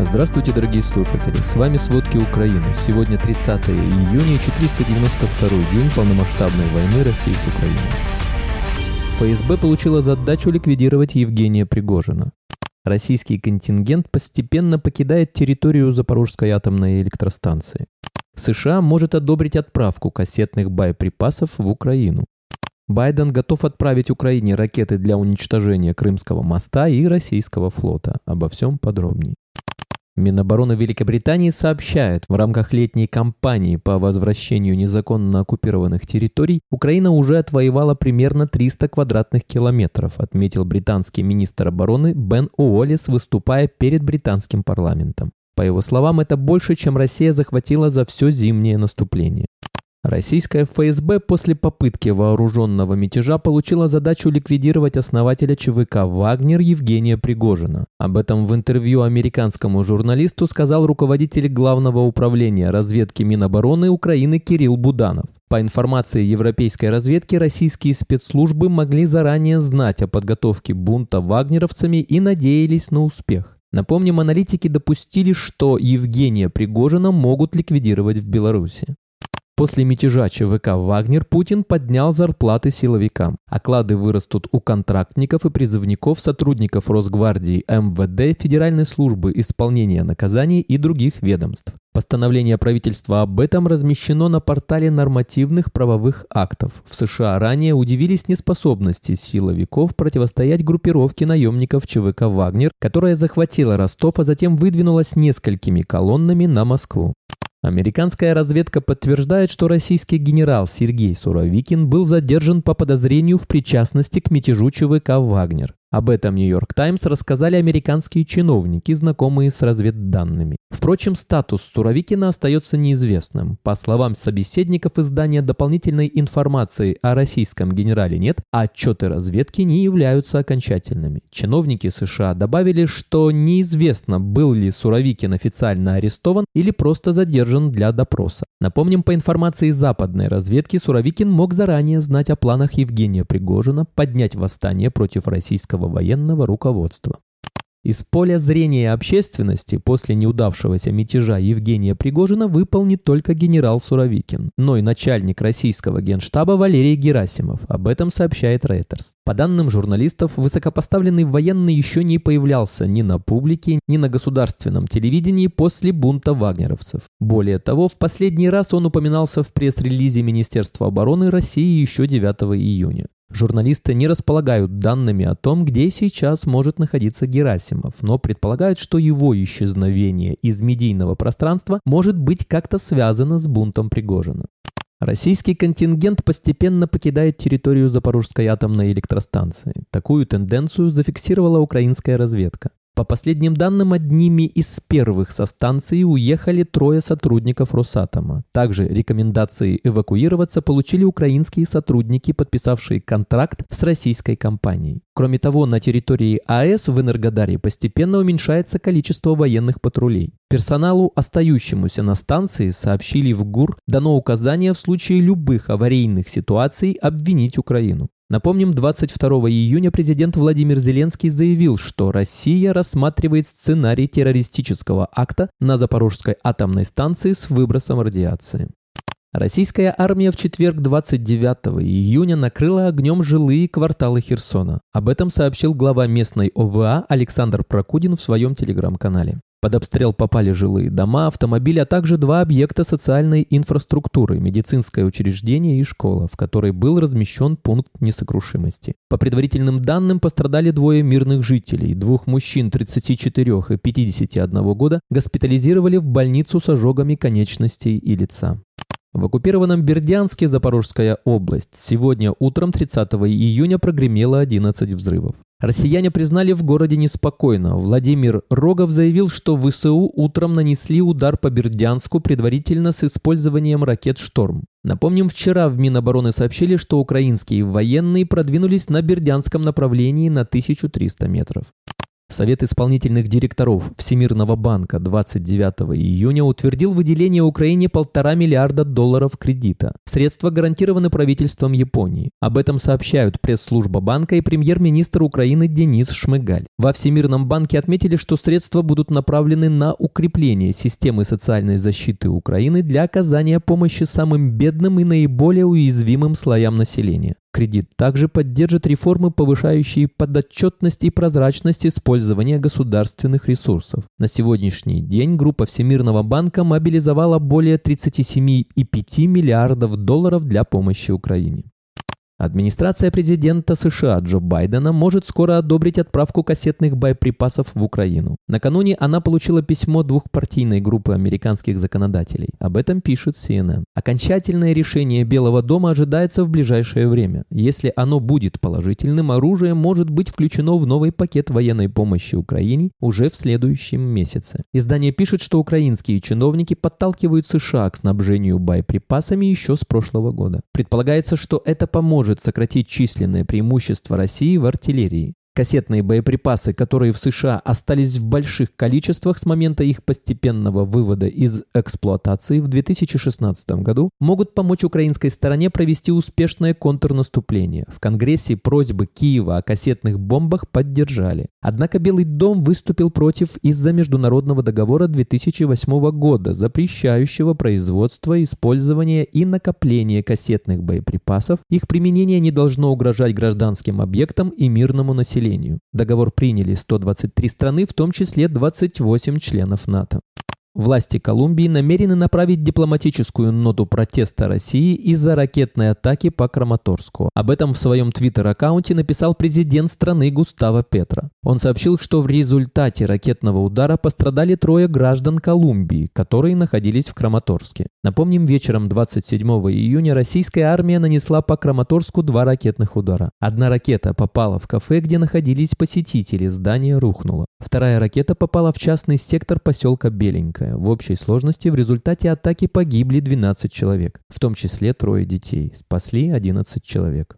Здравствуйте, дорогие слушатели! С вами «Сводки Украины». Сегодня 30 июня, 492 день полномасштабной войны России с Украиной. ФСБ получила задачу ликвидировать Евгения Пригожина. Российский контингент постепенно покидает территорию Запорожской атомной электростанции. США может одобрить отправку кассетных боеприпасов в Украину. Байден готов отправить Украине ракеты для уничтожения Крымского моста и российского флота. Обо всем подробней. Минобороны Великобритании сообщает, в рамках летней кампании по возвращению незаконно оккупированных территорий Украина уже отвоевала примерно 300 квадратных километров, отметил британский министр обороны Бен Уоллес, выступая перед британским парламентом. По его словам, это больше, чем Россия захватила за все зимнее наступление. Российская ФСБ после попытки вооруженного мятежа получила задачу ликвидировать основателя ЧВК «Вагнер» Евгения Пригожина. Об этом в интервью американскому журналисту сказал руководитель Главного управления разведки Минобороны Украины Кирилл Буданов. По информации европейской разведки, российские спецслужбы могли заранее знать о подготовке бунта вагнеровцами и надеялись на успех. Напомним, аналитики допустили, что Евгения Пригожина могут ликвидировать в Беларуси. После мятежа ЧВК «Вагнер» Путин поднял зарплаты силовикам. Оклады вырастут у контрактников и призывников, сотрудников Росгвардии, МВД, Федеральной службы исполнения наказаний и других ведомств. Постановление правительства об этом размещено на портале нормативных правовых актов. В США ранее удивились неспособности силовиков противостоять группировке наемников ЧВК «Вагнер», которая захватила Ростов, а затем выдвинулась несколькими колоннами на Москву. Американская разведка подтверждает, что российский генерал Сергей Суровикин был задержан по подозрению в причастности к мятежу ЧВК «Вагнер». Об этом «Нью-Йорк Таймс» рассказали американские чиновники, знакомые с разведданными. Впрочем, статус Суровикина остается неизвестным. По словам собеседников издания, дополнительной информации о российском генерале нет, а отчеты разведки не являются окончательными. Чиновники США добавили, что неизвестно, был ли Суровикин официально арестован или просто задержан для допроса. Напомним, по информации западной разведки, Суровикин мог заранее знать о планах Евгения Пригожина поднять восстание против российского российского военного руководства. Из поля зрения общественности после неудавшегося мятежа Евгения Пригожина выпал не только генерал Суровикин, но и начальник российского генштаба Валерий Герасимов. Об этом сообщает Reuters. По данным журналистов, высокопоставленный военный еще не появлялся ни на публике, ни на государственном телевидении после бунта вагнеровцев. Более того, в последний раз он упоминался в пресс-релизе Министерства обороны России еще 9 июня. Журналисты не располагают данными о том, где сейчас может находиться Герасимов, но предполагают, что его исчезновение из медийного пространства может быть как-то связано с бунтом Пригожина. Российский контингент постепенно покидает территорию Запорожской атомной электростанции. Такую тенденцию зафиксировала украинская разведка. По последним данным, одними из первых со станции уехали трое сотрудников Росатома. Также рекомендации эвакуироваться получили украинские сотрудники, подписавшие контракт с российской компанией. Кроме того, на территории АЭС в Энергодаре постепенно уменьшается количество военных патрулей. Персоналу, остающемуся на станции, сообщили в ГУР, дано указание в случае любых аварийных ситуаций обвинить Украину. Напомним, 22 июня президент Владимир Зеленский заявил, что Россия рассматривает сценарий террористического акта на Запорожской атомной станции с выбросом радиации. Российская армия в четверг 29 июня накрыла огнем жилые кварталы Херсона. Об этом сообщил глава местной ОВА Александр Прокудин в своем телеграм-канале. Под обстрел попали жилые дома, автомобили, а также два объекта социальной инфраструктуры, медицинское учреждение и школа, в которой был размещен пункт несокрушимости. По предварительным данным пострадали двое мирных жителей. Двух мужчин 34 и 51 года госпитализировали в больницу с ожогами конечностей и лица. В оккупированном Бердянске, Запорожская область, сегодня утром 30 июня прогремело 11 взрывов. Россияне признали в городе неспокойно. Владимир Рогов заявил, что ВСУ утром нанесли удар по Бердянску предварительно с использованием ракет «Шторм». Напомним, вчера в Минобороны сообщили, что украинские военные продвинулись на Бердянском направлении на 1300 метров. Совет исполнительных директоров Всемирного банка 29 июня утвердил выделение Украине полтора миллиарда долларов кредита. Средства гарантированы правительством Японии. Об этом сообщают пресс-служба банка и премьер-министр Украины Денис Шмыгаль. Во Всемирном банке отметили, что средства будут направлены на укрепление системы социальной защиты Украины для оказания помощи самым бедным и наиболее уязвимым слоям населения. Кредит также поддержит реформы, повышающие подотчетность и прозрачность использования государственных ресурсов. На сегодняшний день группа Всемирного банка мобилизовала более 37,5 миллиардов долларов для помощи Украине. Администрация президента США Джо Байдена может скоро одобрить отправку кассетных боеприпасов в Украину. Накануне она получила письмо двухпартийной группы американских законодателей. Об этом пишет CNN. Окончательное решение Белого дома ожидается в ближайшее время. Если оно будет положительным, оружие может быть включено в новый пакет военной помощи Украине уже в следующем месяце. Издание пишет, что украинские чиновники подталкивают США к снабжению боеприпасами еще с прошлого года. Предполагается, что это поможет может сократить численное преимущество России в артиллерии. Кассетные боеприпасы, которые в США остались в больших количествах с момента их постепенного вывода из эксплуатации в 2016 году, могут помочь украинской стороне провести успешное контрнаступление. В Конгрессе просьбы Киева о кассетных бомбах поддержали. Однако Белый дом выступил против из-за международного договора 2008 года, запрещающего производство, использование и накопление кассетных боеприпасов. Их применение не должно угрожать гражданским объектам и мирному населению населению. Договор приняли 123 страны, в том числе 28 членов НАТО. Власти Колумбии намерены направить дипломатическую ноту протеста России из-за ракетной атаки по Краматорску. Об этом в своем твиттер-аккаунте написал президент страны Густаво Петро. Он сообщил, что в результате ракетного удара пострадали трое граждан Колумбии, которые находились в Краматорске. Напомним, вечером 27 июня российская армия нанесла по Краматорску два ракетных удара. Одна ракета попала в кафе, где находились посетители, здание рухнуло. Вторая ракета попала в частный сектор поселка Беленькая. В общей сложности в результате атаки погибли 12 человек, в том числе трое детей. Спасли 11 человек.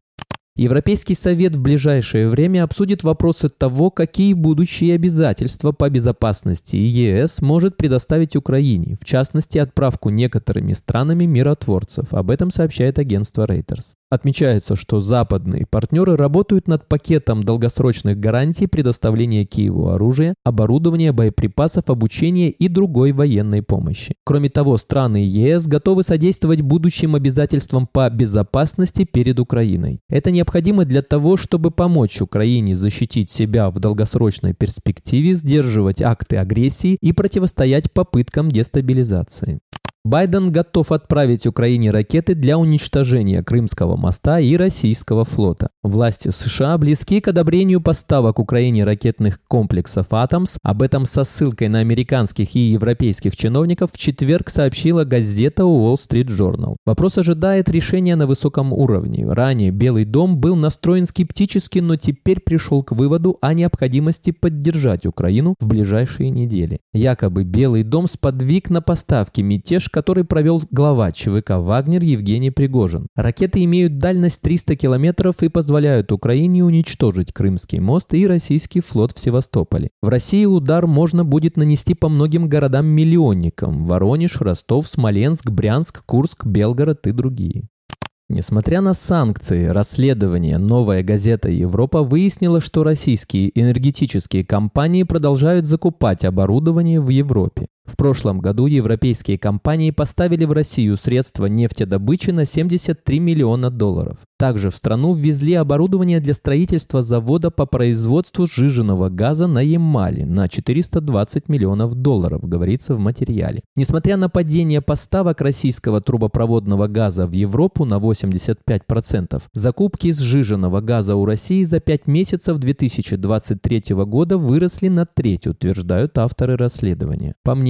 Европейский совет в ближайшее время обсудит вопросы того, какие будущие обязательства по безопасности ЕС может предоставить Украине, в частности, отправку некоторыми странами миротворцев. Об этом сообщает агентство Reuters. Отмечается, что западные партнеры работают над пакетом долгосрочных гарантий предоставления Киеву оружия, оборудования, боеприпасов, обучения и другой военной помощи. Кроме того, страны ЕС готовы содействовать будущим обязательствам по безопасности перед Украиной. Это необходимо для того, чтобы помочь Украине защитить себя в долгосрочной перспективе, сдерживать акты агрессии и противостоять попыткам дестабилизации. Байден готов отправить Украине ракеты для уничтожения Крымского моста и российского флота. Власти США близки к одобрению поставок Украине ракетных комплексов «Атомс». Об этом со ссылкой на американских и европейских чиновников в четверг сообщила газета Wall Street Journal. Вопрос ожидает решения на высоком уровне. Ранее Белый дом был настроен скептически, но теперь пришел к выводу о необходимости поддержать Украину в ближайшие недели. Якобы Белый дом сподвиг на поставки мятеж который провел глава ЧВК «Вагнер» Евгений Пригожин. Ракеты имеют дальность 300 километров и позволяют Украине уничтожить Крымский мост и российский флот в Севастополе. В России удар можно будет нанести по многим городам-миллионникам – Воронеж, Ростов, Смоленск, Брянск, Курск, Белгород и другие. Несмотря на санкции, расследование «Новая газета Европа» выяснила, что российские энергетические компании продолжают закупать оборудование в Европе. В прошлом году европейские компании поставили в Россию средства нефтедобычи на 73 миллиона долларов. Также в страну ввезли оборудование для строительства завода по производству сжиженного газа на Ямале на 420 миллионов долларов, говорится в материале. Несмотря на падение поставок российского трубопроводного газа в Европу на 85%, закупки сжиженного газа у России за 5 месяцев 2023 года выросли на треть, утверждают авторы расследования. По мнению